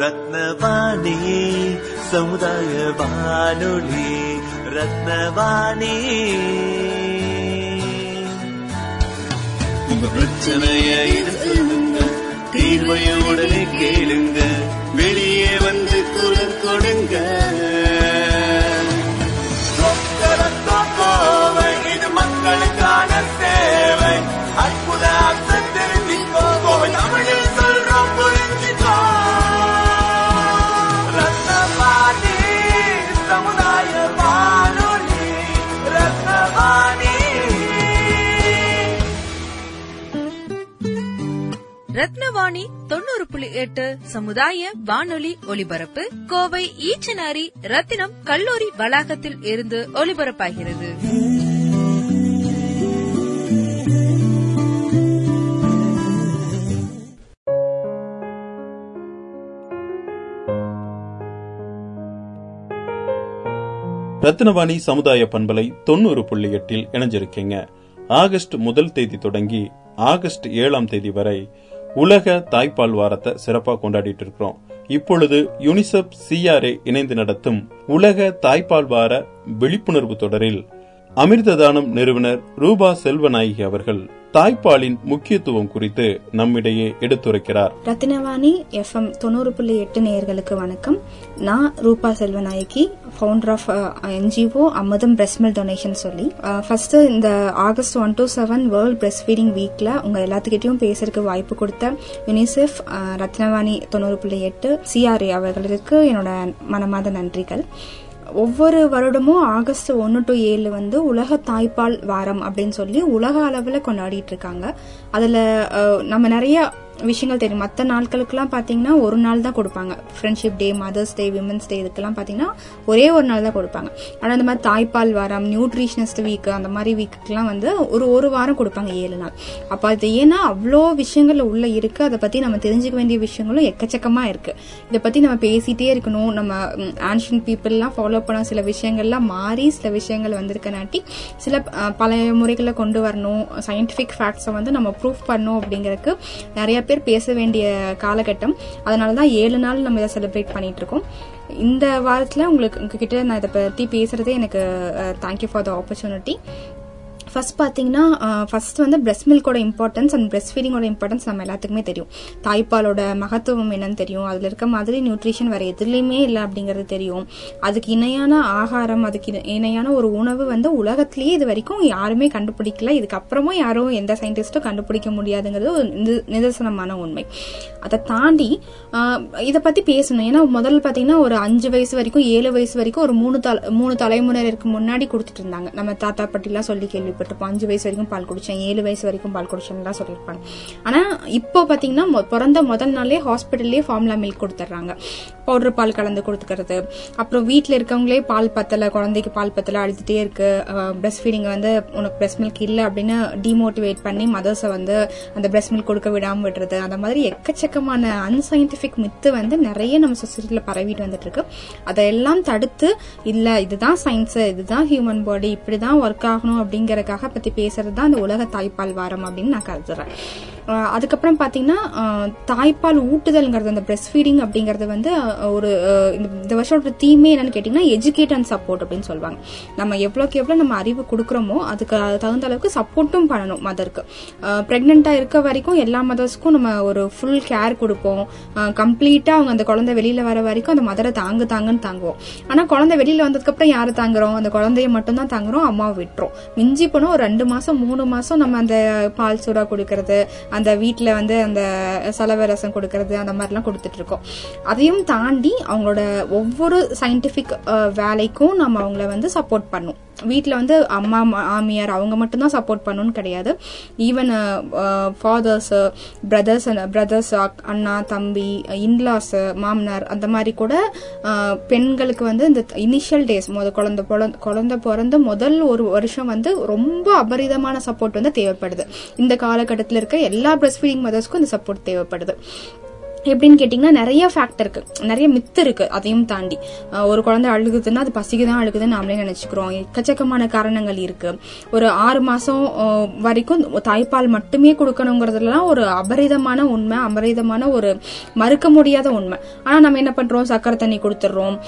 ரத்னவாணி சமுதாய வானொலி ரத்னவாணி உங்க பிரச்சனைய இது சொல்லுங்க தீர்வைய உடனே கேளுங்க ரத்னவாணி தொண்ணூறு புள்ளி எட்டு சமுதாய வானொலி ஒலிபரப்பு கோவை ஈச்சனாரி ரத்தினம் கல்லூரி வளாகத்தில் இருந்து ஒலிபரப்பாகிறது. ரத்னவாணி சமுதாய பண்பலை தொண்ணூறு புள்ளி எட்டில் இணைஞ்சிருக்கீங்க. ஆகஸ்ட் முதல் தேதி தொடங்கி ஆகஸ்ட் ஏழாம் தேதி வரை உலக தாய்ப்பால் வாரத்தை சிறப்பாக கொண்டாடிட்டு இருக்கிறோம் இப்பொழுது யுனிசெப் சிஆர்ஏ இணைந்து நடத்தும் உலக தாய்ப்பால் வார விழிப்புணர்வு தொடரில் அமிர்ததானம் நிறுவனர் ரூபா செல்வநாயகி அவர்கள் தாய்ப்பாலின் முக்கியத்துவம் குறித்து நம்மிடையே எடுத்துரைக்கிறார். ரத்தினவாணி எஃப்எம் தொண்ணூறு புள்ளி எட்டு நேயர்களுக்கு வணக்கம். நான் Rupa Selvanayaki founder of NGO Amudham breast milk donation சொல்லி uh, ஃபர்ஸ்ட் இந்த August one to seven world breast feeding வீக்ல உங்க எல்லாத்துக்கிட்டையும் பேசுறதுக்கு வாய்ப்பு கொடுத்த யுனிசெஃப் uh, ரத்னவாணி தொண்ணூறு புள்ளி எட்டு சிஆர்ஏ அவர்களுக்கு என்னோட மனமாத நன்றிகள். ஒவ்வொரு வருடமும் ஆகஸ்ட் ஒன்று டு ஏழு வந்து உலக தாய்ப்பால் வாரம் அப்படின்னு சொல்லி உலக அளவில் கொண்டாடிட்டு இருக்காங்க. அதில் நம்ம நிறைய விஷயங்கள் தெரியும். மற்ற நாட்களுக்குலாம் பார்த்தீங்கன்னா ஒரு நாள் தான் கொடுப்பாங்க. Friendship day mother's day women's day இதுக்கெல்லாம் பார்த்தீங்கன்னா ஒரே ஒரு நாள் தான் கொடுப்பாங்க. ஆனால் இந்த மாதிரி தாய்ப்பால் வாரம் நியூட்ரிஷனிஸ்ட் வீக் அந்த மாதிரி வீக்குக்கெல்லாம் வந்து ஒரு ஒரு வாரம் கொடுப்பாங்க ஏழு நாள். அப்போ அது ஏன்னா அவ்வளோ விஷயங்கள் உள்ள இருக்கு. அதை பற்றி நம்ம தெரிஞ்சுக்க வேண்டிய விஷயங்களும் எக்கச்சக்கமாக இருக்கு. இதை பற்றி நம்ம பேசிட்டே இருக்கணும். நம்ம ஆன்ஷியன் பீப்புளெலாம் ஃபாலோ பண்ண சில விஷயங்கள்லாம் மாறி சில விஷயங்கள் வந்திருக்கனாட்டி சில பழைய முறைகளை கொண்டு வரணும். சயின்டிஃபிக் ஃபேக்ட்ஸை வந்து நம்ம ப்ரூஃப் பண்ணணும் அப்படிங்கிறதுக்கு நிறைய பேர் பேச வேண்டிய காலகட்டம். அதனால தான் ஏழு நாள் நம்ம இதை செலிப்ரேட் பண்ணிட்டு இருக்கோம் இந்த வாரத்தில் உங்களுக்கு உங்ககிட்ட நான் இதை பற்றி பேசுறதே எனக்கு thank you for the opportunity first பார்த்தீங்கன்னா ஃபர்ஸ்ட் வந்து பிரஸ்ட் மில்கோட இம்பார்ட்டன்ஸ் அண்ட் பிரஸ்ட் ஃபீடிங்கோட இம்பார்ட்டன்ஸ் நம்ம எல்லாத்துக்குமே தெரியும். தாய்ப்பாலோட மகத்துவம் என்னன்னு தெரியும். அதில் இருக்க மாதிரி நியூட்ரிஷன் வேற எதுலேயுமே இல்லை அப்படிங்கிறது தெரியும். அதுக்கு இணையான ஆகாரம் அதுக்கு இணையான ஒரு உணவு வந்து உலகத்திலேயே இது வரைக்கும் யாருமே கண்டுபிடிக்கல. இதுக்கப்புறமும் யாரும் எந்த சயின்டிஸ்ட்டும் கண்டுபிடிக்க முடியாதுங்கிறது ஒரு நிதர்சனமான உண்மை. அதை தாண்டி இதை பற்றி பேசணும். ஏன்னா முதல்ல பார்த்தீங்கன்னா ஒரு அஞ்சு வயசு வரைக்கும் ஏழு வயசு வரைக்கும் ஒரு மூணு தலை மூணு தலைமுறைக்கு முன்னாடி கொடுத்துட்டு இருந்தாங்க. நம்ம தாத்தா பாட்டிலாம் சொல்லி கேள்விப்பட்டிருப்போம் அஞ்சு வயசு வரைக்கும் பால் குடித்தேன் ஏழு வயசு வரைக்கும் பால் குடிச்சேன்லாம் சொல்லியிருப்பாங்க. ஆனால் இப்போ பார்த்தீங்கன்னா மொ- பிறந்த முதல் நாளே ஹாஸ்பிட்டல்லே ஃபார்முலா மில்க் கொடுத்துட்றாங்க. பவுடர் பால் கலந்து கொடுத்துக்கிறது. அப்புறம் வீட்டில் இருக்கவங்களே பால் பத்தல குழந்தைக்கு பால் பத்தலை அழுதுட்டே இருக்கு. பிரஸ்ட் ஃபீடிங் வந்து உனக்கு பிரஸ்ட் மில்க் இல்லை அப்படின்னு டிமோட்டிவேட் பண்ணி மதர்ஸை வந்து அந்த பிரஸ்ட் மில்க் கொடுக்க விடாமல் விடுறது. அந்த மாதிரி எக்கச்சக்கமான அன்சயின்டிஃபிக் மித்து வந்து நிறைய நம்ம சொசைட்டியில் பரவிட்டு வந்துட்டு இருக்கு அதையெல்லாம் தடுத்து இல்லை இதுதான் சயின்ஸு இதுதான் ஹியூமன் பாடி இப்படி தான் ஒர்க் ஆகணும் அப்படிங்கறதுக்காக பற்றி பேசுறது தான் அந்த உலக தாய்ப்பால் வாரம் அப்படின்னு நான் கருதுறேன். அதுக்கப்புறம் பார்த்தீங்கன்னா தாய்ப்பால் ஊட்டுதல்ங்கிறது அந்த பிரஸ்ட் ஃபீடிங் அப்படிங்கிறது வந்து ஒரு இந்த வருஷம் தீமே என்னன்னு கேட்டிங்கன்னா எஜுகேட் அண்ட் சப்போர்ட் அப்படின்னு சொல்லுவாங்க. நம்ம எவ்வளோக்கு எவ்வளோ நம்ம அறிவு கொடுக்குறோமோ அதுக்கு தகுந்த அளவுக்கு சப்போர்ட்டும் பண்ணணும் மதருக்கு ப்ரெக்னெண்ட்டாக இருக்க வரைக்கும் எல்லா மதர்ஸ்க்கும் நம்ம ஒரு ஃபுல் கேர் கொடுப்போம். கம்ப்ளீட்டாக அவங்க அந்த குழந்தை வெளியில் வர வரைக்கும் அந்த மதரை தாங்கு தாங்குன்னு தாங்குவோம். ஆனால் குழந்தை வெளியில் வந்ததுக்கப்புறம் யார் தாங்குறோம்? அந்த குழந்தைய மட்டும்தான் தாங்குறோம் அம்மாவை விட்டுரும். மிஞ்சி பொண்ணு ஒரு ரெண்டு மாசம் மூணு மாசம் நம்ம அந்த பால் சூடா கொடுக்கறது அந்த வீட்டில் வந்து அந்த சலவை ரசம் கொடுக்கறது அந்த மாதிரிலாம் கொடுத்துட்டு இருக்கோம். அதையும் தாண்டி அவங்களோட ஒவ்வொரு சயின்டிஃபிக் வேலைக்கும் நம்ம அவங்கள வந்து சப்போர்ட் பண்ணும். வீட்டில் வந்து அம்மா மாமியார் அவங்க மட்டும்தான் சப்போர்ட் பண்ணணும்னு கிடையாது. ஈவன் ஃபாதர்ஸு பிரதர்ஸ் பிரதர்ஸ் அண்ணா தம்பி இன்லாஸ் மாமனார் அந்த மாதிரி கூட பெண்களுக்கு வந்து இந்த இனிஷியல் டேஸ் முத குழந்தை பொழ- குழந்தை பிறந்த முதல் ஒரு வருஷம் வந்து ரொம்ப அபரிதமான சப்போர்ட் வந்து தேவைப்படுது. இந்த காலகட்டத்தில் இருக்க எல்லா பிரஸ்ட் ஃபீடிங் மதர்ஸ்க்கும் இந்த சப்போர்ட் தேவைப்படுது. எப்படின்னு கேட்டிங்கன்னா நிறைய ஃபேக்டர் இருக்கு. நிறைய மித்து இருக்கு. அதையும் தாண்டி. ஒரு குழந்தை அழுகுதுன்னா அது பசிக்கு தான் அழுகுதுன்னு நாமளே நினைச்சுக்கிறோம். எக்கச்சக்கமான காரணங்கள் இருக்கு. ஒரு ஆறு மாசம் வரைக்கும் தாய்ப்பால் மட்டுமே கொடுக்கணுங்கிறதுலாம் ஒரு அபரிதமான உண்மை அபரிதமான ஒரு மறுக்க முடியாத உண்மை. ஆனா நம்ம என்ன பண்றோம்? சக்கரை தண்ணி கொடுத்துட்றோம்.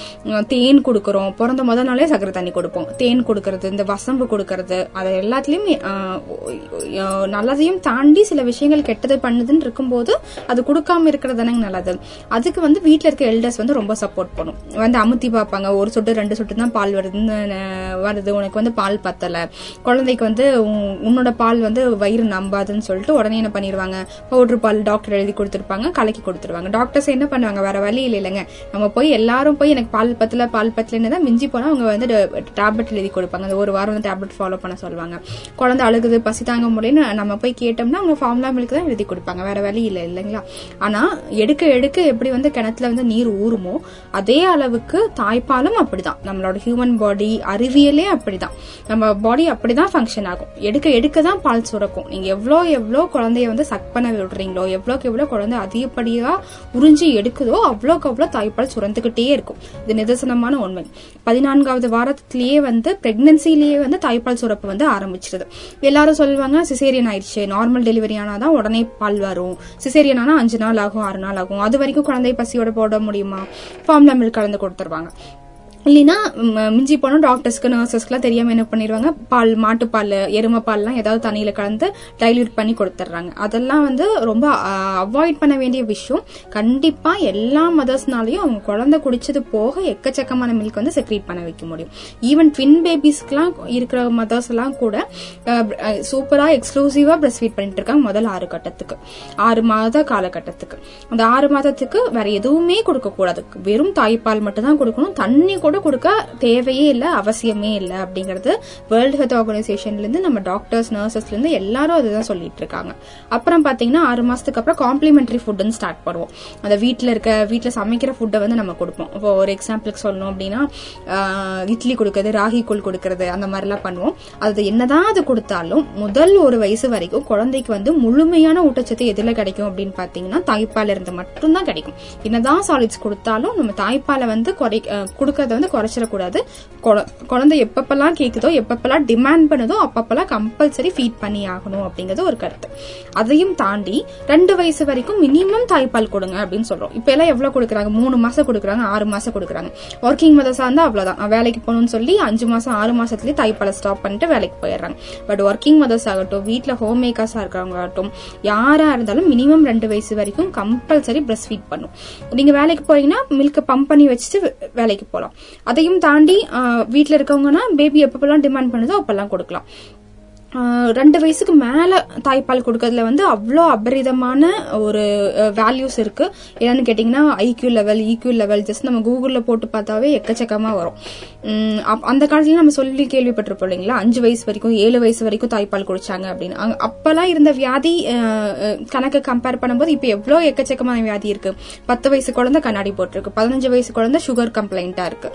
தேன் கொடுக்கறோம். பிறந்த முத நாளே சக்கரை தண்ணி கொடுப்போம். தேன் கொடுக்கறது இந்த வசம்பு கொடுக்கறது அது எல்லாத்துலயுமே நல்லதையும் தாண்டி சில விஷயங்கள் கெட்டது பண்ணுதுன்னு இருக்கும்போது அது கொடுக்காம இருக்கிறது தானே நல்லது. அதுக்கு வந்து வீட்டில் இருக்க எல்டர்ஸ் வந்து ரொம்ப சப்போர்ட் பண்ணும். வந்து அமுத்தி பார்ப்பாங்க. ஒரு சொட்டு ரெண்டு சொட்டு தான் பால் வருதுன்னு வருது. உனக்கு வந்து பால் பத்தல. குழந்தைக்கு வந்து உன்னோட பால் வந்து வயிறு நம்பாதுன்னு சொல்லிட்டு உடனே என்ன பண்ணிடுவாங்க பவுடர் பால் டாக்டர் எழுதி கொடுத்துருப்பாங்க. கலக்கி கொடுத்துருவாங்க. டாக்டர்ஸ் என்ன பண்ணுவாங்க? வேற வழி இல்லை இல்லைங்க. நம்ம போய் எல்லாரும் போய் எனக்கு பால் பத்தல பால் பத்தலன்னு தான் மிஞ்சி போனா அவங்க வந்து டேப்லெட் எழுதி கொடுப்பாங்க. அந்த ஒரு வாரம் வந்து டேப்லெட் ஃபாலோ பண்ண சொல்லுவாங்க. குழந்தை அழுகுது பசி தாங்க முடியும்னு நம்ம போய் கேட்டோம்னா அவங்க ஃபார்ம்லாம் மில்க் தான் எழுதி கொடுப்பாங்க. வேற வழி இல்லை இல்லைங்களா? ஆனா எடுக்க எடுக்க எப்படி வந்து கிணத்துல வந்து நீர் ஊறுமோ அதே அளவுக்கு தாய்ப்பாலும் அப்படிதான். நம்மளோட ஹியூமன் பாடி அறிவியலே அப்படிதான். நம்ம பாடி அப்படிதான் ஃபங்க்ஷன் ஆகும். எடுக்க எடுக்க தான் பால் சுரக்கும். நீங்க எவ்வளோ எவ்வளோ குழந்தைய வந்து சக் பண்ண விடுறீங்களோ எவ்வளோக்கு எவ்வளோ குழந்தை அதிகப்படியா உறிஞ்சி எடுக்குதோ அவ்வளோக்கு அவ்வளோ தாய்ப்பால் சுரந்துகிட்டே இருக்கும். இது நிதர்சனமான உண்மை. பதினான்காவது வாரத்திலேயே வந்து பிரெக்னன்சிலேயே வந்து தாய்ப்பால் சுரப்பு வந்து ஆரம்பிச்சிருது. எல்லாரும் சொல்லுவாங்க சிசேரியன் ஆயிடுச்சு. நார்மல் டெலிவரி ஆனாதான் உடனே பால் வரும். சிசேரியன் ஆனா அஞ்சு நாள் ஆகும் ஆறு நாள் ஆகும். அது வரைக்கும் குழந்தை பசியோட போட முடியுமா? ஃபார்ம்லா மில்க் கலந்து கொடுத்துருவாங்க. இல்லைன்னா மிஞ்சி போனோம் டாக்டர்ஸ்க்கு நர்சஸ்க்குலாம் தெரியாம என்ன பண்ணிடுவாங்க பால் மாட்டுப்பால் எருமைப்பால்லாம் ஏதாவது தண்ணியில கலந்து டைல்யூட் பண்ணி கொடுத்துட்றாங்க அதெல்லாம் வந்து ரொம்ப அவாய்ட் பண்ண வேண்டிய விஷயம். கண்டிப்பா எல்லா மதர்ஸ்னாலையும் அவங்க குழந்தை குடிச்சது போக எக்கச்சக்கமான மில்க் வந்து செக்ரீட் பண்ண வைக்க முடியும். ஈவன் ட்வின் பேபிஸ்க்குலாம் இருக்கிற மதர்ஸ் எல்லாம் கூட சூப்பரா எக்ஸ்க்ளூசிவா பிரஸ்ட் ஃபீட் பண்ணிட்டு இருக்காங்க முதல் ஆறு கட்டத்துக்கு. ஆறு மாத காலகட்டத்துக்கு. அந்த ஆறு மாதத்துக்கு வேற எதுவுமே கொடுக்க கூடாது வெறும் தாய்ப்பால் மட்டும் தான் கொடுக்கணும். தண்ணி கூட கொடுக்க தேவையே இல்லை அவசியமே இல்லை அப்படிங்கிறது வேர்ல்டு ஹெல்த் ஆர்கனைசேஷன்லேருந்து நம்ம டாக்டர்ஸ் நர்சஸ்லேருந்து எல்லாரும் அதுதான் சொல்லிட்டு இருக்காங்க. அப்புறம் பார்த்தீங்கன்னா ஆறு மாதத்துக்கு அப்புறம் காம்ப்ளிமெண்ட்ரி ஃபுட்டுன்னு ஸ்டார்ட் பண்ணுவோம். அந்த வீட்டில் இருக்க வீட்டில் சமைக்கிற ஃபுட்டை வந்து நம்ம கொடுப்போம். இப்போ ஒரு எக்ஸாம்பிளுக்கு சொல்லணும் அப்படின்னா இட்லி கொடுக்கறது ராகி கூழ் கொடுக்கறது அந்த மாதிரிலாம் பண்ணுவோம். அது என்னதான் அது கொடுத்தாலும் முதல் ஒரு வயசு வரைக்கும் குழந்தைக்கு வந்து முழுமையான ஊட்டச்சத்து எதில் கிடைக்கும் அப்படின்னு பார்த்தீங்கன்னா தாய்ப்பால் இருந்து மட்டும்தான் கிடைக்கும். என்னதான் சாலிட்ஸ் கொடுத்தாலும் நம்ம தாய்ப்பாலை வந்து குறை கொடுக்கறத வந்து குறைச்சிடக்கூடாது குழ- குழந்தை எப்பப்பெல்லாம் கேட்குதோ எப்பப்பெல்லாம் டிமாண்ட் பண்ணுதோ அப்பப்பெல்லாம் கம்பல்சரி ஃபீட் பண்ணி ஆகணும் அப்படிங்கிறது ஒரு கருத்து. அதையும் தாண்டி ரெண்டு வயசு வரைக்கும் மினிமம் தாய்ப்பால் கொடுங்க அப்படின்னு சொல்றோம். இப்ப எல்லாம் எவ்வளவு கொடுக்குறாங்க? மூணு மாசம் கொடுக்குறாங்க ஆறு மாசம் கொடுக்குறாங்க. ஒர்க்கிங் மதர்ஸா இருந்தா அவ்வளவுதான். வேலைக்கு போகணும்னு சொல்லி அஞ்சு மாசம் ஆறு மாசத்துலயே தாய்ப்பாலை ஸ்டாப் பண்ணிட்டு வேலைக்கு போயிடுறாங்க. பட் ஒர்க்கிங் மதர்ஸ் ஆகட்டும் வீட்டுல ஹோம் மேக்கர்ஸா இருக்கிறவங்க ஆகட்டும் யாரா இருந்தாலும் மினிமம் ரெண்டு வயசு வரைக்கும் கம்பல்சரி பிரஸ்ட் ஃபீட் பண்ணும். நீங்க வேலைக்கு போறீங்கன்னா மில்க் பம்ப் பண்ணி வச்சுட்டு வேலைக்கு போகலாம் அதையும் தாண்டி வீட்டில் இருக்கவங்கன்னா பேபி எப்பப்பெல்லாம் டிமாண்ட் பண்ணுதோ அப்பெல்லாம் கொடுக்கலாம். ரெண்டு வயசுக்கு மேல தாய்ப்பால் கொடுக்கறதுல வந்து அவ்வளோ அபரிதமான ஒரு வேல்யூஸ் இருக்கு. என்னன்னு கேட்டீங்கன்னா IQ level EQ level just நம்ம கூகுளில் போட்டு பார்த்தாவே எக்கச்சக்கமா வரும். அந்த காலத்துல நம்ம சொல்லி கேள்விப்பட்டிருப்போம் இல்லைங்களா? அஞ்சு வயசு வரைக்கும் ஏழு வயசு வரைக்கும் தாய்ப்பால் குடிச்சாங்க அப்படின்னு. அப்பெல்லாம் இருந்த வியாதி கணக்கு கம்பேர் பண்ணும்போது இப்போ எவ்வளோ எக்கச்சக்கமான வியாதி இருக்கு. பத்து வயசு குழந்தை கண்ணாடி போட்டிருக்கு. பதினஞ்சு வயசு குழந்தை சுகர் கம்ப்ளைண்டா இருக்கு.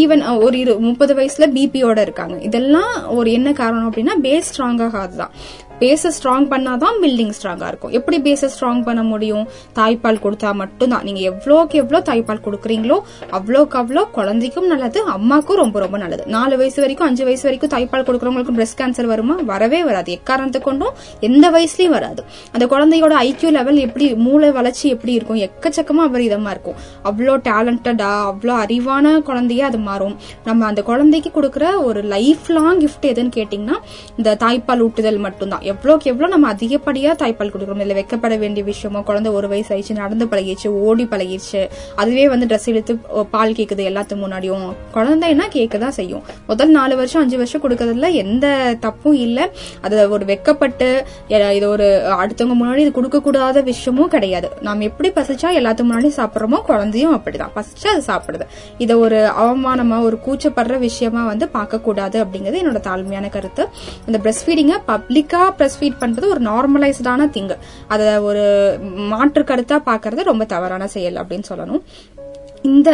ஈவன் ஒரு இரு முப்பது வயசுல பிபியோட இருக்காங்க. இதெல்லாம் ஒரு என்ன காரணம் அப்படின்னா பேஸ் ஸ்ட்ராங் ஆகாதுதான் பேஸை ஸ்ட்ராங் பண்ணாதான் பில்டிங் ஸ்ட்ராங்கா இருக்கும். எப்படி பேஸை ஸ்ட்ராங் பண்ண முடியும்? தாய்ப்பால் கொடுத்தா மட்டும்தான். நீங்க எவ்வளோக்கு எவ்வளோ தாய்ப்பால் கொடுக்குறீங்களோ அவ்வளோக்கு அவ்வளோ குழந்தைக்கும் நல்லது அம்மாக்கும் ரொம்ப ரொம்ப நல்லது. நாலு வயசு வரைக்கும் அஞ்சு வயசு வரைக்கும் தாய்ப்பால் கொடுக்குறவங்களுக்கு பிரஸ்ட் கேன்சர் வருமா? வரவே வராது. எக்காரணத்தை கொண்டும்? எந்த வயசுலயும் வராது. அந்த குழந்தையோட ஐக்கியூ லெவல் எப்படி மூளை வளர்ச்சி எப்படி இருக்கும்? எக்கச்சக்கமா அபரிதமா இருக்கும். அவ்வளோ டேலண்டடா அவ்வளோ அறிவான குழந்தையா அது மாறும். நம்ம அந்த குழந்தைக்கு கொடுக்குற ஒரு லைஃப் லாங் கிஃப்ட் எதுன்னு கேட்டிங்கன்னா இந்த தாய்ப்பால் ஊட்டுதல் மட்டும்தான். எவ்வளோக்கு எவ்வளோ நம்ம அதிகப்படியாக தாய்ப்பால் கொடுக்குறோம் இல்லை வைக்கப்பட வேண்டிய விஷயமோ குழந்தை ஒரு வயசு ஆயிடுச்சு நடந்து பழகிடுச்சு ஓடி பழகிடுச்சு அதுவே வந்து ட்ரெஸ் இழுத்து ஓ, பால் கேட்குது எல்லாத்துக்கு முன்னாடியும். குழந்தைன்னா கேட்கதான் செய்யும். முதல் நாலு வருஷம் அஞ்சு வருஷம் கொடுக்கறதுல எந்த தப்பும் இல்லை. அது ஒரு வெக்கப்பட்டு இது ஒரு அடுத்தவங்க முன்னாடி இது கொடுக்கக்கூடாத விஷயமும் கிடையாது. நாம் எப்படி பசிச்சா எல்லாத்துக்கு முன்னாடி சாப்பிட்றோமோ குழந்தையும் அப்படிதான். பசிச்சா அது சாப்பிடுது. இதை ஒரு அவமானமா ஒரு கூச்சப்படுற விஷயமா வந்து பார்க்கக்கூடாது அப்படிங்கிறது என்னோட தாழ்மையான கருத்து. இந்த பிரஸ்ட் ஃபீடிங்கை பப்ளிக்கா ப்ரெஸ் ஃபீட் பண்றது ஒரு நார்மலைஸ்டான திங்கு அதை ஒரு மாற்று கருத்தா பாக்குறது ரொம்ப தவறான செயல் அப்படின்னு சொல்லணும். இந்த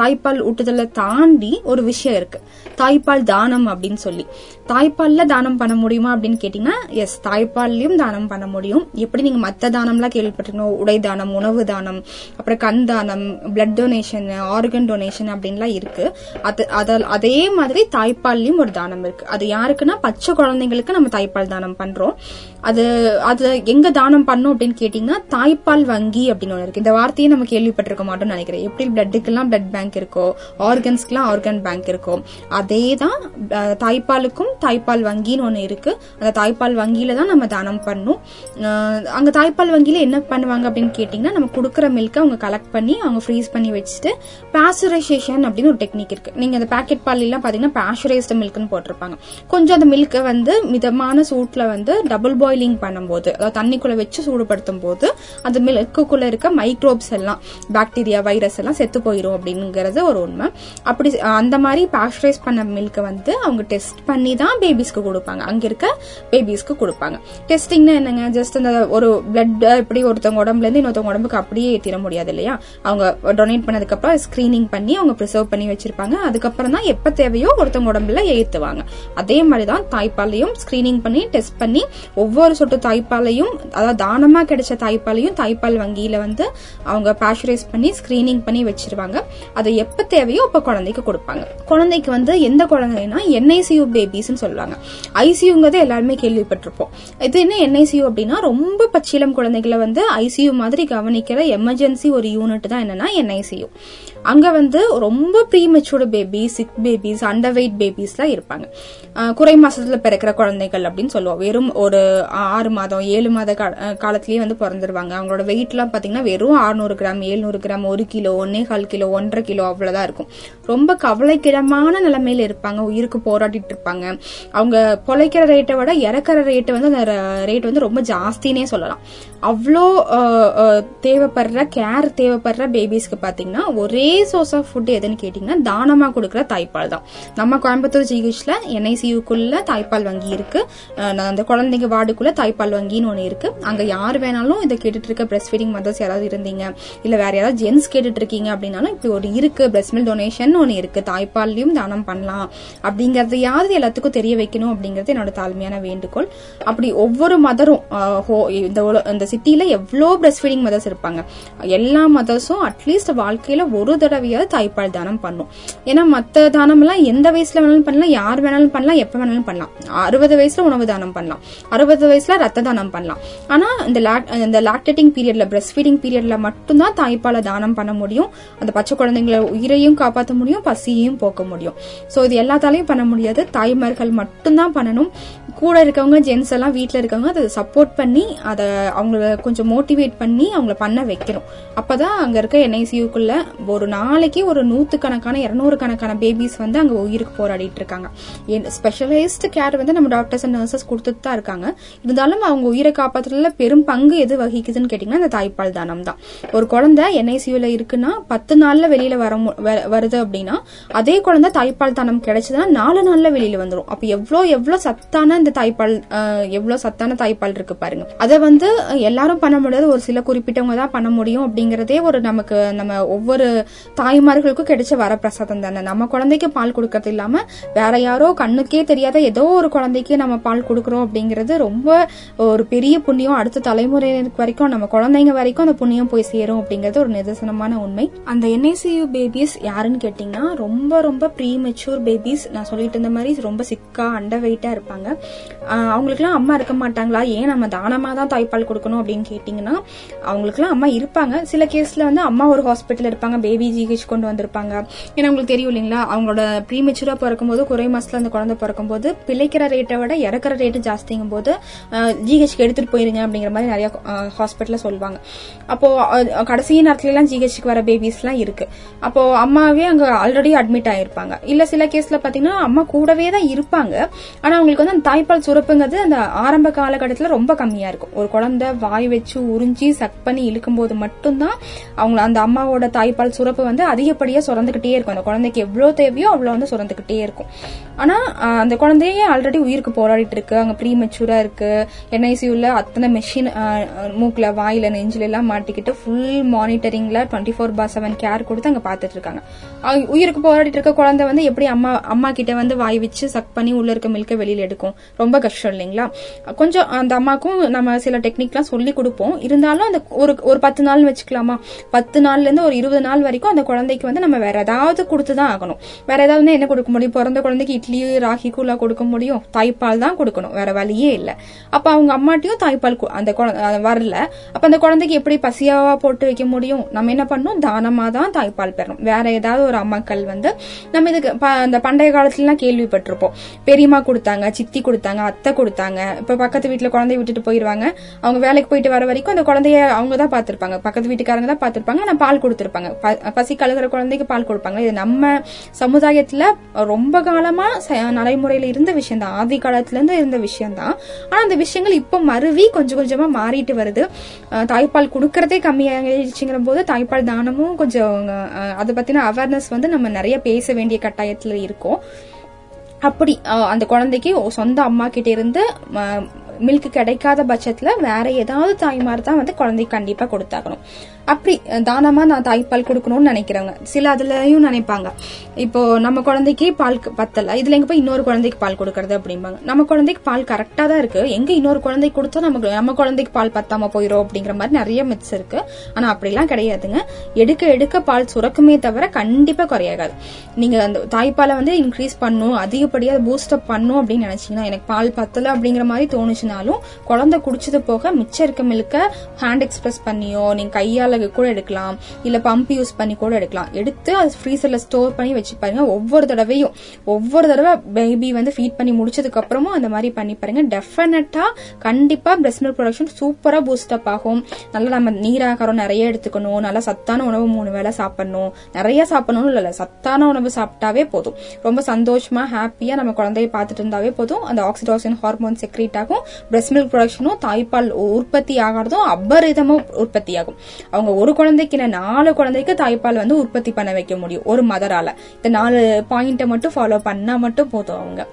தாய்ப்பால் ஊட்டுதலை தாண்டி ஒரு விஷயம் இருக்கு. தாய்ப்பால் தானம் அப்படின்னு சொல்லி. தாய்ப்பால்ல தானம் பண்ண முடியுமா அப்படின்னு கேட்டீங்கன்னா எஸ் தாய்ப்பால்லையும் தானம் பண்ண முடியும். எப்படி நீங்க மத்த தானம்லாம் கேள்விப்பட்டிருக்கணும் உடை தானம் உணவு தானம் அப்புறம் கண் தானம் பிளட் டொனேஷன் ஆர்கன் டொனேஷன் அப்படின்லாம் இருக்கு. அது அதே மாதிரி தாய்ப்பால்லையும் ஒரு தானம் இருக்கு. அது யாருக்குன்னா பச்சை குழந்தைங்களுக்கு நம்ம தாய்ப்பால் தானம் பண்றோம். அது அது எங்க தானம் பண்ணோம் அப்படின்னு கேட்டீங்கன்னா தாய்ப்பால் வங்கி அப்படின்னு ஒன்று இருக்கு. இந்த வார்த்தையை நம்ம கேள்விப்பட்டிருக்க மாட்டோம்னு நினைக்கிறேன். எப்படி பிளட்டுக்கெல்லாம் பிளட் பேங்க் இருக்கோ ஆர்கன்ஸ்க்குலாம் ஆர்கன் பேங்க் இருக்கோ அதே தான் தாய்ப்பாலுக்கும் தாய்ப்பால் வங்கின்னு ஒன்று இருக்கு. அந்த தாய்ப்பால் வங்கியில தான் நம்ம தானம் பண்ணும். அங்க தாய்ப்பால் வங்கியில என்ன பண்ணுவாங்க அப்படின்னு கேட்டீங்கன்னா நம்ம கொடுக்குற மில்கை அவங்க கலெக்ட் பண்ணி அவங்க ஃப்ரீஸ் பண்ணி வச்சுட்டு பாஸ்டரைசேஷன் அப்படின்னு ஒரு டெக்னிக் இருக்கு. நீங்க அந்த பேக்கெட் பால் எல்லாம் பாத்தீங்கன்னா பாஸ்டரைஸ்டு மில்க்னு போட்டிருப்பாங்க. கொஞ்சம் அந்த மில்கை வந்து மிதமான சூட்ல வந்து டபுள் பாயிலிங் பண்ணும்போது அதாவது தண்ணிக்குள்ள வச்சு சூடுபடுத்தும் போது அது மில்க்குள்ள இருக்க மைக்ரோப்ஸ் எல்லாம் பாக்டீரியா வைரஸ் எல்லாம் செத்து போயிடும் அப்படிங்கிறது ஒரு உண்மை. அப்படி அந்த மாதிரி பாஸ்டரைஸ் பண்ண மில்கை வந்து அவங்க டெஸ்ட் பண்ணி தான் பேபிஸ்க்கு கொடுப்பாங்க. அங்க இருக்க பேபிஸ்க்கு கொடுப்பாங்க. டெஸ்டிங்னா என்னங்க? ஜஸ்ட் அந்த ஒரு பிளட் எப்படி ஒருத்தவங்க உடம்புல இருந்து இன்னொருத்தவங்க உடம்புக்கு அப்படியே ஏற்றிட முடியாது இல்லையா? அவங்க டொனேட் பண்ணதுக்கு அப்புறம் ஸ்கிரீனிங் பண்ணி அவங்க ப்ரிசர்வ் பண்ணி வச்சிருப்பாங்க. அதுக்கப்புறம் தான் எப்ப தேவையோ ஒருத்தவங்க உடம்புல ஏத்துவாங்க. அதே மாதிரி தான் தாய்ப்பாலையும் ஸ்கிரீனிங் பண்ணி டெஸ்ட் பண்ணி ஒவ்வொரு சொட்டு தாய்ப்பாலையும் அதாவது தானமா கிடைச்ச தாய்ப்பாலையும் தாய்ப்பால் வங்கியில வந்து அவங்க பேஷரைஸ் பண்ணி ஸ்கிரீனிங் பண்ணி வச்சிருவாங்க. அதை எப்ப தேவையோ அப்ப குழந்தைக்கு கொடுப்பாங்க. குழந்தைக்கு வந்து எந்த குழந்தைன்னா என்ஐசியூ பேபிஸ்ன்னு சொல்லுவாங்க. ஐசியூங்கிறது எல்லாருமே கேள்விப்பட்டிருப்போம். இது என்ன என்ஐசியூ அப்படின்னா ரொம்ப பச்சிலம் குழந்தைகளை வந்து ஐசியூ மாதிரி கவனிக்கிற எமர்ஜென்சி ஒரு யூனிட் தான் என்னன்னா என்ஐசியூ அங்க வந்து ரொம்ப premature baby sick babies underweight பேபிஸ்லாம் இருப்பாங்க. குறை மாசத்துல பிறக்கிற குழந்தைகள் அப்படின்னு சொல்லுவோம். வெறும் ஒரு ஆறு மாதம் ஏழு மாத காலத்திலேயே வந்து பிறந்துருவாங்க. அவங்களோட வெயிட்லாம் பாத்தீங்கன்னா வெறும் 600 கிராம் 700 கிராம் ஒரு கிலோ ஒன்னே கால் கிலோ ஒன்றரை கிலோ அவ்வளவுதான் இருக்கும். ரொம்ப கவலைக்கிடமான நிலைமையில இருப்பாங்க. உயிருக்கு போராடிட்டு இருப்பாங்க. அவங்க பொழைக்கிற ரேட்டை விட இறக்குற ரேட்டு வந்து அந்த ரேட் வந்து ரொம்ப ஜாஸ்தினே சொல்லலாம். அவ்வளோ தேவைப்படுற கேர் தேவைப்படுற பேபிஸ்க்கு பாத்தீங்கன்னா ஒரே சோர்ஸ் ஆஃப் ஃபுட் எதுன்னு கேட்டீங்கன்னா தானமா கொடுக்குற தாய்ப்பால் தான். நம்ம கோயம்புத்தூர் ஜிஹெச்ல என்ஐசியூக்குள்ள தாய்ப்பால் வங்கி இருக்கு. அந்த குழந்தைங்க வார்டுக்குள்ள தாய்ப்பால் வங்கின்னு ஒன்று இருக்கு. அங்க யார் வேணாலும் இதை கேட்டுட்டு இருக்க பிரஸ்ட் ஃபீடிங் மதர்ஸ் யாராவது இருந்தீங்க. இல்ல வேற யாராவது ஜென்ஸ் கேட்டுட்டு இருக்கீங்க அப்படின்னாலும் இப்படி ஒரு இருக்கு பிரஸ்ட் மில் டொனேஷன் ஒன்று இருக்கு. தாய்ப்பால்லையும் தானம் பண்ணலாம். அப்படிங்கறதையாவது எல்லாத்துக்கும் தெரிய வைக்கணும் அப்படிங்கறது என்னோட தாழ்மையான வேண்டுகோள். அப்படி ஒவ்வொரு மதரும் இந்த உல- இந்த சிட்டில எவ்வளோ பிரஸ்ட் ஃபீடிங் மதர்ஸ் இருப்பாங்க. எல்லா மதர்ஸும் அட்லீஸ்ட் வாழ்க்கையில ஒரு தடவையாவது தாய்ப்பால் தானம் பண்ணும். ஏன்னா மத்த தானம் எல்லாம் எந்த வயசுல வேணாலும் பண்ணலாம் யார் வேணாலும் பண்ணலாம் எப்ப வேணாலும் பண்ணலாம். அறுபது வயசுல உணவு தானம் பண்ணலாம். அறுபது வயசுல ரத்த தானம் பண்ணலாம். ஆனா இந்த இந்த லாக்டேட்டிங் பீரியட்ல பிரஸ்ட் ஃபீடிங் பீரியட்ல மட்டும்தான் தாய்ப்பாலை தானம் பண்ண முடியும். அந்த பச்சை குழந்தைங்கள உயிரையும் காப்பாற்ற முடியும் பசியையும் போக்க முடியும். சோ இது எல்லாத்தாலையும் பண்ண முடியாது. தாய்மார்கள் மட்டும்தான் பண்ணணும். கூட இருக்கவங்க ஜென்ஸ் எல்லாம் வீட்டில் இருக்கவங்க அதை சப்போர்ட் பண்ணி அதை அவங்கள கொஞ்சம் மோட்டிவேட் பண்ணி அவங்கள பண்ண வைக்கணும். அப்பதான் அங்க இருக்க என்ஐசியூக்குள்ள ஒரு நாளைக்கு ஒரு நூத்துக்கணக்கான இருநூறு கணக்கான பேபிஸ் வந்து அங்க உயிருக்கு போராடிட்டு இருக்காங்க. ஸ்பெஷலைஸ்டு கேர் வந்து நம்ம டாக்டர்ஸ் அண்ட் நர்சஸ் கொடுத்துட்டு தான் இருக்காங்க. இருந்தாலும் அவங்க உயிரை காப்பாற்றுறதுல பெரும் பங்கு எது வகிக்குதுன்னு கேட்டீங்கன்னா அந்த தாய்ப்பால் தானம் தான். ஒரு குழந்தை என்ஐசியூல இருக்குன்னா பத்து நாள்ல வெளியில வர மு- வ- வருது அப்படின்னா அதே குழந்தை தாய்ப்பால் தானம் கிடைச்சதுன்னா நாலு நாள்ல வெளியில வந்துடும் அப்ப எவ்வளோ எவ்வளோ சத்தான இந்த தாய்ப்பால் எவ்வளோ எவ்வளவு சத்தான தாய்ப்பால் இருக்கு பாருங்க. அதை வந்து எல்லாரும் பண்ண முடியாது. ஒரு சில குறிப்பிட்டவங்க தான் பண்ண முடியும் அப்படிங்கறதே ஒரு நமக்கு நம்ம ஒவ்வொரு தாய்மார்களுக்கும் கிடைச்ச வரப்பிரசாதம் தானே. நம்ம குழந்தைக்கு பால் கொடுக்கறது இல்லாம வேற யாரோ கண்ணுக்கே தெரியாத ஏதோ ஒரு குழந்தைக்கு நம்ம பால் கொடுக்கறோம் அப்படிங்கறது ரொம்ப ஒரு பெரிய புண்ணியம். அடுத்த தலைமுறையினருக்கு வரைக்கும் நம்ம குழந்தைங்க வரைக்கும் அந்த புண்ணியம் போய் சேரும் அப்படிங்கறது ஒரு நிதர்சனமான உண்மை. அந்த என்ஐசியு பேபிஸ் யாருன்னு கேட்டீங்கன்னா ரொம்ப ரொம்ப ப்ரீ மெச்சூர் பேபிஸ் நான் சொல்லிட்டு இருந்த மாதிரி ரொம்ப சிக்கா அண்டர் வெயிட்டா இருப்பாங்க. அவங்களுக்குலாம் அம்மா இருக்க மாட்டாங்களா? ஏன் நம்ம தானமா தான் தாய்ப்பால் கொடுக்கணும் அப்படின்னு கேட்டீங்கன்னா அவங்களுக்குலாம் அம்மா இருப்பாங்க. சில கேஸ்ல வந்து அம்மா ஒரு ஹாஸ்பிட்டல் இருப்பாங்க பேபி ஜிஹெச் கொண்டு வந்திருப்பாங்க. ஏன்னா உங்களுக்கு தெரியும் இல்லைங்களா? அவங்களோட ப்ரீ மெச்சூரா பிறக்கும்போது குறை மாசத்துல அந்த குழந்தை பிறக்கும்போது பிழைக்கிற ரேட்டை விட இறக்குற ரேட்டு ஜாஸ்திங்கும் போது ஜிஹெச்க்கு எடுத்துட்டு போயிருங்க அப்படிங்கிற மாதிரி நிறைய ஹாஸ்பிட்டல்ல சொல்லுவாங்க. அப்போ கடைசி நேரத்துல எல்லாம் ஜிஹெச்க்கு வர பேபிஸ் எல்லாம் இருக்கு. அப்போ அம்மாவே அங்க ஆல்ரெடி அட்மிட் ஆயிருப்பாங்க. இல்ல சில கேஸ்ல பாத்தீங்கன்னா அம்மா கூடவே தான் இருப்பாங்க. ஆனா அவங்களுக்கு வந்து அந்த தாய்ப்பால் சுரப்புங்கிறது அந்த ஆரம்ப காலகட்டத்துல ரொம்ப கம்மியா இருக்கும். ஒரு குழந்தை வாய் வச்சு உறிஞ்சி சக் பண்ணி இழுக்கும்போது மட்டும்தான் அவங்க அந்த அம்மாவோட தாய்ப்பால் சுரப்பு வந்து அதிகப்படியாக சுரந்துக்கிட்டே இருக்கும். அந்த குழந்தைக்கு எவ்வளோ தேவையோ அவ்வளோ வந்து சுரந்துக்கிட்டே இருக்கும். ஆனால் அந்த குழந்தையே ஆல்ரெடி உயிருக்கு போராடிட்டு இருக்கு. அங்கே ப்ரீ மெச்சூராக இருக்கு. என்ஐசியூவில் அத்தனை மெஷின் மூக்கில் வாயில் நெஞ்சில எல்லாம் மாட்டிக்கிட்டு full மானிட்டரிங்கில் twenty four bar seven care கொடுத்து அங்கே பார்த்துட்டு இருக்காங்க. உயிருக்கு போராடிட்டு இருக்க குழந்தை வந்து எப்படி அம்மா அம்மா கிட்ட வந்து வாய் வச்சு சக் பண்ணி உள்ள இருக்க மில்கை வெளியில் எடுக்கும்? ரொம்ப கஷ்டம் இல்லைங்களா? கொஞ்சம் அந்த அம்மாக்கும் நம்ம சில டெக்னிக்லாம் சொல்லி கொடுப்போம். இருந்தாலும் அந்த ஒரு ஒரு பத்து நாள் வச்சுக்கலாமா? பத்து நாள்ல இருந்து ஒரு இருபது நாள் வரைக்கும் அந்த குழந்தைக்கு வந்து நம்ம வேற ஏதாவது கொடுத்து தான் ஆகணும். வேற ஏதாவது என்ன கொடுக்க முடியும்? பிறந்த குழந்தைக்கு இட்லி ராகி கூலா கொடுக்க முடியும். தாய்ப்பால் தான் கொடுக்கணும். வேற வழியே இல்ல. அப்ப அவங்க அம்மாட்டையும் தாய்ப்பால் கு- அந்த வரல. அப்ப அந்த குழந்தைக்கு எப்படி பசியாவா போட்டு வைக்க முடியும்? நம்ம என்ன பண்ணணும்? தானமா தான் தாய்ப்பால் பெறணும். வேற ஏதாவது ஒரு அம்மாக்கள் வந்து நம்ம இதுக்கு ப- அந்த பண்டைய காலத்துல எல்லாம் கேள்விப்பட்டிருப்போம். பெரியம்மா கொடுத்தாங்க சித்தி கொடுத்தாங்க அத்தை கொடுத்தாங்க. இப்ப பக்கத்து வீட்டுல குழந்தைய விட்டுட்டு போயிருவாங்க. அவங்க வேலைக்கு போயிட்டு வர வரைக்கும் அந்த குழந்தைய அவங்க தான் பாத்திருப்பாங்க பக்கத்து வீட்டுக்காரங்க தான் பாத்திருப்பாங்க ஆனா பால் கொடுத்திருப்பாங்க. ப- பசி கழுகுற குழந்தைக்கு பால் கொடுப்பாங்க. இது நம்ம சமுதாயத்துல ரொம்ப காலமா ச- நடைமுறையில இருந்த விஷயம் தான் ஆதி காலத்துல இருந்து இருந்த விஷயம் தான் ஆனா அந்த விஷயங்கள் இப்ப மருவி கொஞ்சம் கொஞ்சமா மாறிட்டு வருது. தாய்ப்பால் கொடுக்கறதே கம்மியாகிடுச்சுங்கிற போது தாய்ப்பால் தானமும் கொஞ்சம் அதை பத்தின அவேர்னஸ் வந்து நம்ம நிறைய பேச வேண்டிய கட்டாயத்துல இருக்கோம். அப்படி அந்த குழந்தைக்கு சொந்த அம்மா கிட்ட இருந்து மில்க் கிடைக்காத பட்சத்துல வேற ஏதாவது தாய்மார் தான் வந்து குழந்தைக்கு கண்டிப்பா கொடுத்தாகணும். அப்படி தானமா நான் தாய்ப்பால் கொடுக்கணும்னு நினைக்கிறவங்க. சில அதுலயும் நினைப்பாங்க. இப்போ நம்ம குழந்தைக்கு பால் பத்தல. இதுல எங்க போய் இன்னொரு குழந்தைக்கு பால் கொடுக்கறது அப்படிம்பாங்க. நம்ம குழந்தைக்கு பால் கரெக்டா தான் இருக்கு. எங்க இன்னொரு குழந்தைக்கு கொடுத்தா நமக்கு நம்ம குழந்தைக்கு பால் பத்தாம போயிரும் அப்படிங்கிற மாதிரி நிறைய மித்ஸ் இருக்கு. ஆனா அப்படிலாம் கிடையாதுங்க. எடுக்க எடுக்க பால் சுரக்குமே தவிர கண்டிப்பா குறையாகாது நீங்க அந்த தாய்ப்பாலை வந்து இன்க்ரீஸ் பண்ணும் அதிகப்படியா பூஸ்டப் பண்ணும் அப்படின்னு நினைச்சீங்கன்னா எனக்கு பால் பத்தல அப்படிங்கிற மாதிரி தோணுச்சு இருந்துச்சுனாலும் குழந்தை குடிச்சது போக மிச்சம் இருக்க மில்க ஹேண்ட் எக்ஸ்பிரஸ் பண்ணியோ நீங்க கையால கூட எடுக்கலாம். இல்ல பம்ப் யூஸ் பண்ணி கூட எடுக்கலாம். எடுத்து அது ஃப்ரீசர்ல ஸ்டோர் பண்ணி வச்சு பாருங்க. ஒவ்வொரு தடவையும் ஒவ்வொரு தடவை பேபி வந்து ஃபீட் பண்ணி முடிச்சதுக்கு அப்புறமும் அந்த மாதிரி பண்ணி பாருங்க. டெஃபினட்டா கண்டிப்பா பிரஸ்ட் மில்க் ப்ரொடக்ஷன் சூப்பரா அப் ஆகும். நல்லா நம்ம நீராகாரம் நிறைய எடுத்துக்கணும். நல்லா சத்தான உணவு மூணு வேளை சாப்பிடணும். நிறைய சாப்பிடணும் இல்ல சத்தான உணவு சாப்பிட்டாவே போதும். ரொம்ப சந்தோஷமா ஹாப்பியா நம்ம குழந்தைய பார்த்துட்டு இருந்தாவே போதும். அந்த ஆக்சிடோசின் ஹார்மோன் செக்ரீட் ஆகும். பிரஸ்ட் மில்க் ப்ரொடக்ஷனும் தாய்ப்பால் உற்பத்தி ஆகிறதும் அபரிதமும் உற்பத்தி ஆகும் அவங்க ஒரு குழந்தைக்கு நாலு குழந்தைக்கு தாய்ப்பால் வந்து உற்பத்தி பண்ண வைக்க முடியும் ஒரு மதரால இந்த நாலு பாயிண்ட்டை மட்டும் ஃபாலோ பண்ணா மட்டும் போதும் அவங்க.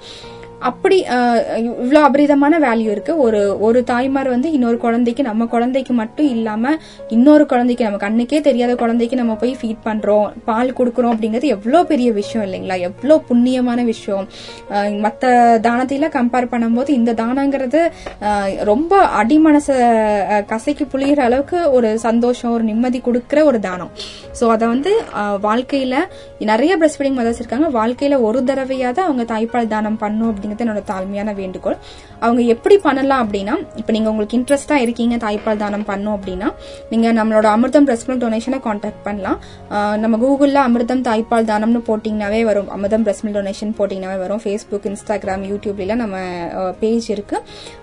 அப்படி இவ்வளோ அபரிதமான வேல்யூ இருக்கு. ஒரு ஒரு தாய்மார் வந்து இன்னொரு குழந்தைக்கு நம்ம குழந்தைக்கு மட்டும் இல்லாம இன்னொரு குழந்தைக்கு நம்ம கண்ணுக்கே தெரியாத குழந்தைக்கு நம்ம போய் ஃபீட் பண்றோம் பால் கொடுக்கறோம் அப்படிங்கிறது எவ்வளோ பெரிய விஷயம் இல்லைங்களா? எவ்வளோ புண்ணியமான விஷயம். மற்ற மத்த கம்பேர் பண்ணும்போது இந்த தானங்கிறது ரொம்ப அடிமனச கசைக்கு புளியிற அளவுக்கு ஒரு சந்தோஷம் ஒரு நிம்மதி கொடுக்குற ஒரு தானம். ஸோ அதை வந்து வாழ்க்கையில நிறைய பிரஸ்ட் ஃபீடிங் மதர்ஸ் இருக்காங்க. வாழ்க்கையில ஒரு தடவையாவது அவங்க தாய்ப்பால் தானம் பண்ணும் அப்படிங்கிறது என்னோட தாழ்மையான வேண்டுகோள். அவங்க எப்படி பண்ணலாம் அப்படின்னா இப்போ நீங்க உங்களுக்கு இன்ட்ரெஸ்டா இருக்கீங்க தாய்ப்பால் தானம் பண்ணும் அப்படின்னா நீங்க நம்மளோட அமிர்தம் பிரஸ்ட் மில்க் டொனேஷனை காண்டாக்ட் பண்ணலாம். நம்ம கூகுளில் அமிர்தம் தாய்ப்பால் தானம்னு போட்டிங்கனாவே வரும். அமிர்தம் பிரஸ்ட் மில்க் டொனேஷன் போட்டிங்கனாவே வரும். ஃபேஸ்புக் இன்ஸ்டாகிராம் யூடியூப்ல நம்ம பேஜ் இருக்கு.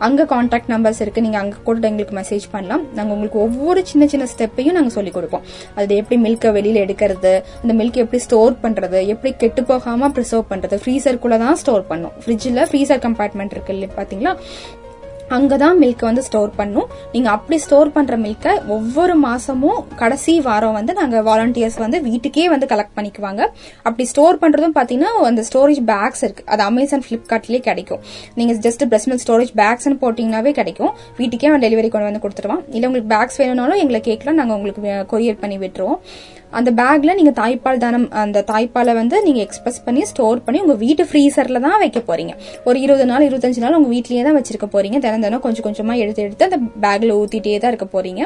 அங்க காண்டாக்ட் நம்பர்ஸ் இருக்கு. நீங்க அங்க கூட எங்களுக்கு மெசேஜ் பண்ணலாம். நாங்க உங்களுக்கு ஒவ்வொரு சின்ன சின்ன ஸ்டெப்பையும் நாங்க சொல்லி கொடுப்போம். அது எப்படி மில்கை வெளியில எடுக்கிறது இந்த மில்க் எப்படி ஸ்டோர் பண்றது எப்படி கெட்டு போகாம ப்ரிசர்வ் பண்றது ஃப்ரீசருக்குள்ள தான் ஸ்டோர் பண்ணும். ஃப்ரிட்ஜில் ஃப்ரீசர் கம்பார்ட்மெண்ட் இருக்கு பார்த்தீங்களா அங்கே அங்கதான் மில்க் வந்து ஸ்டோர் பண்ணும். நீங்க அப்படி ஸ்டோர் பண்ற மில்கை ஒவ்வொரு மாசமும் கடைசி வாரம் வந்து நாங்க வாலண்டியர்ஸ் வந்து வீட்டுக்கே வந்து கலெக்ட் பண்ணிக்குவாங்க. அப்படி ஸ்டோர் பண்றதும் பாத்தீங்கன்னா அந்த ஸ்டோரேஜ் பேக்ஸ் இருக்கு. அது அமேசான் பிளிப்கார்ட்லயே கிடைக்கும். நீங்க ஜஸ்ட் பிரஸ்ட் மில்க் ஸ்டோரேஜ் பேக்ஸ்னு போட்டீங்கன்னாவே கிடைக்கும். வீட்டுக்கே அவன் டெலிவரி கொண்டு வந்து கொடுத்துருவான் இல்ல உங்களுக்கு பேக்ஸ் வேணும்னாலும் எங்களை கேட்கலாம். நாங்க உங்களுக்கு கொரியர் பண்ணி விட்டுருவோம். அந்த பேக்ல நீங்க தாய்ப்பால் தானம் அந்த தாய்ப்பாலை வந்து நீங்க எக்ஸ்பிரஸ் பண்ணி ஸ்டோர் பண்ணி உங்க வீட்டு ஃப்ரீசர்ல தான் வைக்க போறீங்க. ஒரு இருபது நாள் இருபத்தஞ்சு நாள் உங்க வீட்லயே தான் வச்சிருக்க போறீங்க. தினம் தினம் கொஞ்சம் கொஞ்சமா எடுத்து எடுத்து அந்த பேக்ல ஊத்திட்டே தான் இருக்க போறீங்க.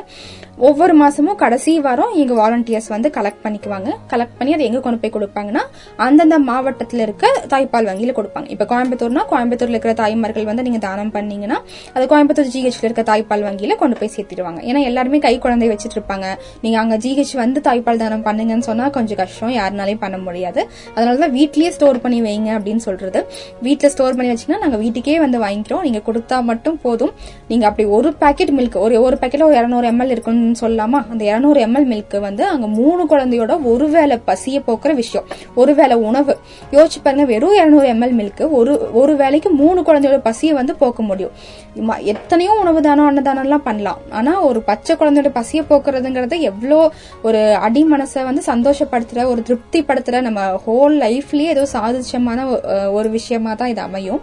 ஒவ்வொரு மாசமும் கடைசி வாரம் எங்க வாலண்டியர்ஸ் வந்து கலெக்ட் பண்ணிக்குவாங்க. கலெக்ட் பண்ணி அதை எங்க கொண்டு போய் கொடுப்பாங்கன்னா அந்தந்த மாவட்டத்துல இருக்க தாய்ப்பால் வங்கியில கொடுப்பாங்க. இப்ப கோயம்புத்தூர்னா கோயம்புத்தூர்ல இருக்கிற தாய்மார்கள் வந்து நீங்க தானம் பண்ணீங்கன்னா அது கோயம்புத்தூர் ஜிஹெச்ல இருக்க தாய்ப்பால் வங்கியில கொண்டு போய் சேர்த்திடுவாங்க. ஏன்னா எல்லாருமே கை குழந்தை வச்சிட்டு இருப்பாங்க. நீங்க அங்க ஜிஹெச் வந்து தாய்ப்பால் தானம் பண்ணுங்கன்னு சொன்னா கொஞ்சம் கஷ்டம். யாருனாலையும் பண்ண முடியாது. அதனாலதான் வீட்லயே ஸ்டோர் பண்ணி வைங்க அப்படின்னு சொல்றது. வீட்டுல ஸ்டோர் பண்ணி வச்சீங்கன்னா நாங்க வீட்டுக்கே வந்து வாங்கிக்கிறோம். நீங்க கொடுத்தா மட்டும் போதும். நீங்க அப்படி ஒரு பாக்கெட் மில்க் ஒரு ஒரு பாக்கெட்ல ஒரு இரநூறு எம்எல் இருக்குன்னு சொல்லலாமா அந்த இருநூறு எம்எல் மில்க் வந்து அங்க மூணு குழந்தையோட ஒருவேளை பசிய போக்குற விஷயம். ஒருவேளை உணவு. யோசிச்சு பாருங்க வெறும் இருநூறு எம்எல் மில்க் ஒரு ஒரு வேளைக்கு மூணு குழந்தையோட பசியை வந்து போக்க முடியும். எத்தனையோ உணவு தானம் அன்னதானம் எல்லாம் பண்ணலாம். ஆனா ஒரு பச்சை குழந்தையோட பசியை போக்குறதுங்கிறத எவ்வளோ ஒரு அடி மனசை வந்து சந்தோஷப்படுத்துற ஒரு திருப்திப்படுத்துற நம்ம ஹோல் லைஃப்லயே ஏதோ சாதிச்சமான ஒரு விஷயமா தான் இது அமையும்.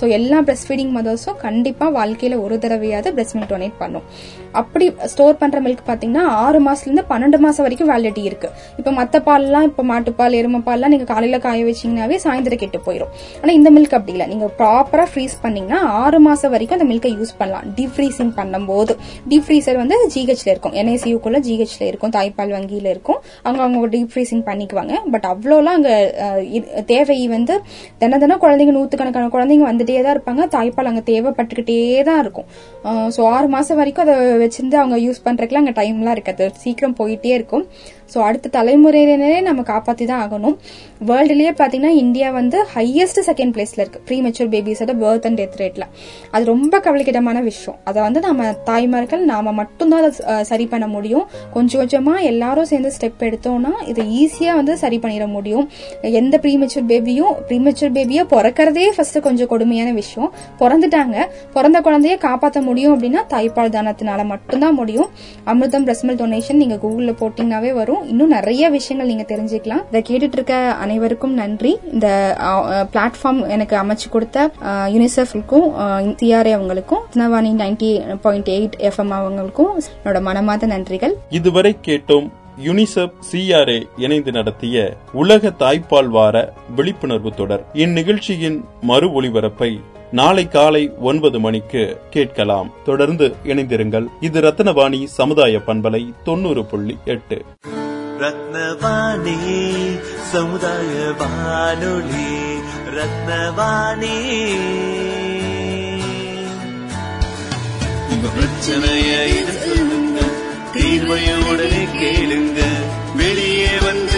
ஸோ எல்லா பிரஸ்ட் ஃபீடிங் மதர்ஸும் கண்டிப்பாக வாழ்க்கையில் ஒரு தடவையாவது பிரஸ்ட் மில்க் டொனேட் பண்ணும். அப்படி ஸ்டோர் பண்ற மில்க் பாத்தீங்கன்னா ஆறு மாசத்துல இருந்து பன்னெண்டு மாசம் வரைக்கும் வேலிடிட்டி இருக்கு. இப்ப மத்த பால்லாம் இப்ப மாட்டுப்பால் எருமை பால்லாம் நீங்க காலையில காய வச்சீங்கன்னாவே சாயந்தரம் கெட்டு போயிடும் ஆனா இந்த மில்க் அப்படி இல்லை. நீங்க ப்ராப்பரா ஃப்ரீஸ் பண்ணீங்கன்னா ஆறு மாசம் வரைக்கும் அந்த மில்கை யூஸ் பண்ணலாம். டீப் ஃப்ரீசிங் பண்ணும்போது. டீப் ஃப்ரீசர் வந்து ஜிஹெச்ல இருக்கும். என்ஐசியூக்குள்ள ஜிஹெச்ல இருக்கும். தாய்ப்பால் வங்கியில இருக்கும். அவங்க அவங்க டீப் ஃப்ரீசிங் பண்ணிக்குவாங்க. பட் அவ்வளோலாம் அங்க தேவை வந்து தின தினம் குழந்தைங்க நூத்துக்கணக்கான குழந்தைங்க வந்துட்டே தான் இருப்பாங்க. தாய்ப்பால் அங்க தேவைப்பட்டுக்கிட்டே தான் இருக்கும். ஸோ ஆறு மாசம் வரைக்கும் அதை வச்சிருந்து அவங்க யூஸ் பண்றதுக்குலாம் அங்க டைம்லாம் இருக்காது. சீக்கிரம் போயிட்டே இருக்கும். ஸோ அடுத்த தலைமுறையினரே நம்ம காப்பாற்றி தான் ஆகணும் வேர்ல்டுலயே பார்த்தீங்கன்னா இந்தியா வந்து ஹையஸ்ட் செகண்ட் பிளேஸ்ல இருக்கு. ப்ரீ மெச்சூர் பேபிஸோட பர்த் அண்ட் டெத் ரேட்ல அது ரொம்ப கவலைக்கிடமான விஷயம். அதை வந்து நம்ம தாய்மார்கள் நாம மட்டும்தான் அதை சரி பண்ண முடியும். கொஞ்சம் கொஞ்சமா எல்லாரும் சேர்ந்து ஸ்டெப் எடுத்தோம்னா இதை ஈஸியா வந்து சரி பண்ணிட முடியும். எந்த ப்ரீமெச்சூர் பேபியும் ப்ரீமெச்சூர் பேபியை பிறக்கிறதே ஃபர்ஸ்ட் கொஞ்சம் கொடுமையான விஷயம். பிறந்துட்டாங்க. பிறந்த குழந்தைய காப்பாற்ற முடியும் அப்படின்னா தாய்ப்பால் தானத்தினால மட்டும்தான் முடியும். அமிர்தம் பிரஸ்மல் டொனேஷன் நீங்க கூகுள்ல போட்டீங்கன்னாவே வரும். இன்னும் நிறைய விஷயங்கள் நீங்க தெரிஞ்சுக்கலாம். இதை கேட்டுட்டு இருக்க அனைவருக்கும் நன்றி. இந்த பிளாட்ஃபார்ம் எனக்கு அமைச்சு கொடுத்த யூனிசெஃப்க்கும் சிஆர்ஏ அவங்களுக்கும் தினவாணி நைன்டி பாயிண்ட் எயிட் எஃப்எம் அவங்களுக்கும் என்னோட மனமார்ந்த நன்றிகள். இதுவரை கேட்டோம் யுனிசெப் சிஆர்ஏ இணைந்து நடத்திய உலக தாய்ப்பால் வார விழிப்புணர்வு தொடர். இந்நிகழ்ச்சியின் மறு ஒளிபரப்பை நாளை காலை ஒன்பது மணிக்கு கேட்கலாம். தொடர்ந்து இணைந்திருங்கள். இது ரத்னவாணி சமுதாய பண்பலை தொண்ணூறு புள்ளி எட்டு. ரத்னவாணி சமுதாய வானொலி. ரத்னவாணி. உங்க பிரச்சனைய இது சொல்லுங்க தீர்வைய உடனே கேளுங்க. வெளியே வந்து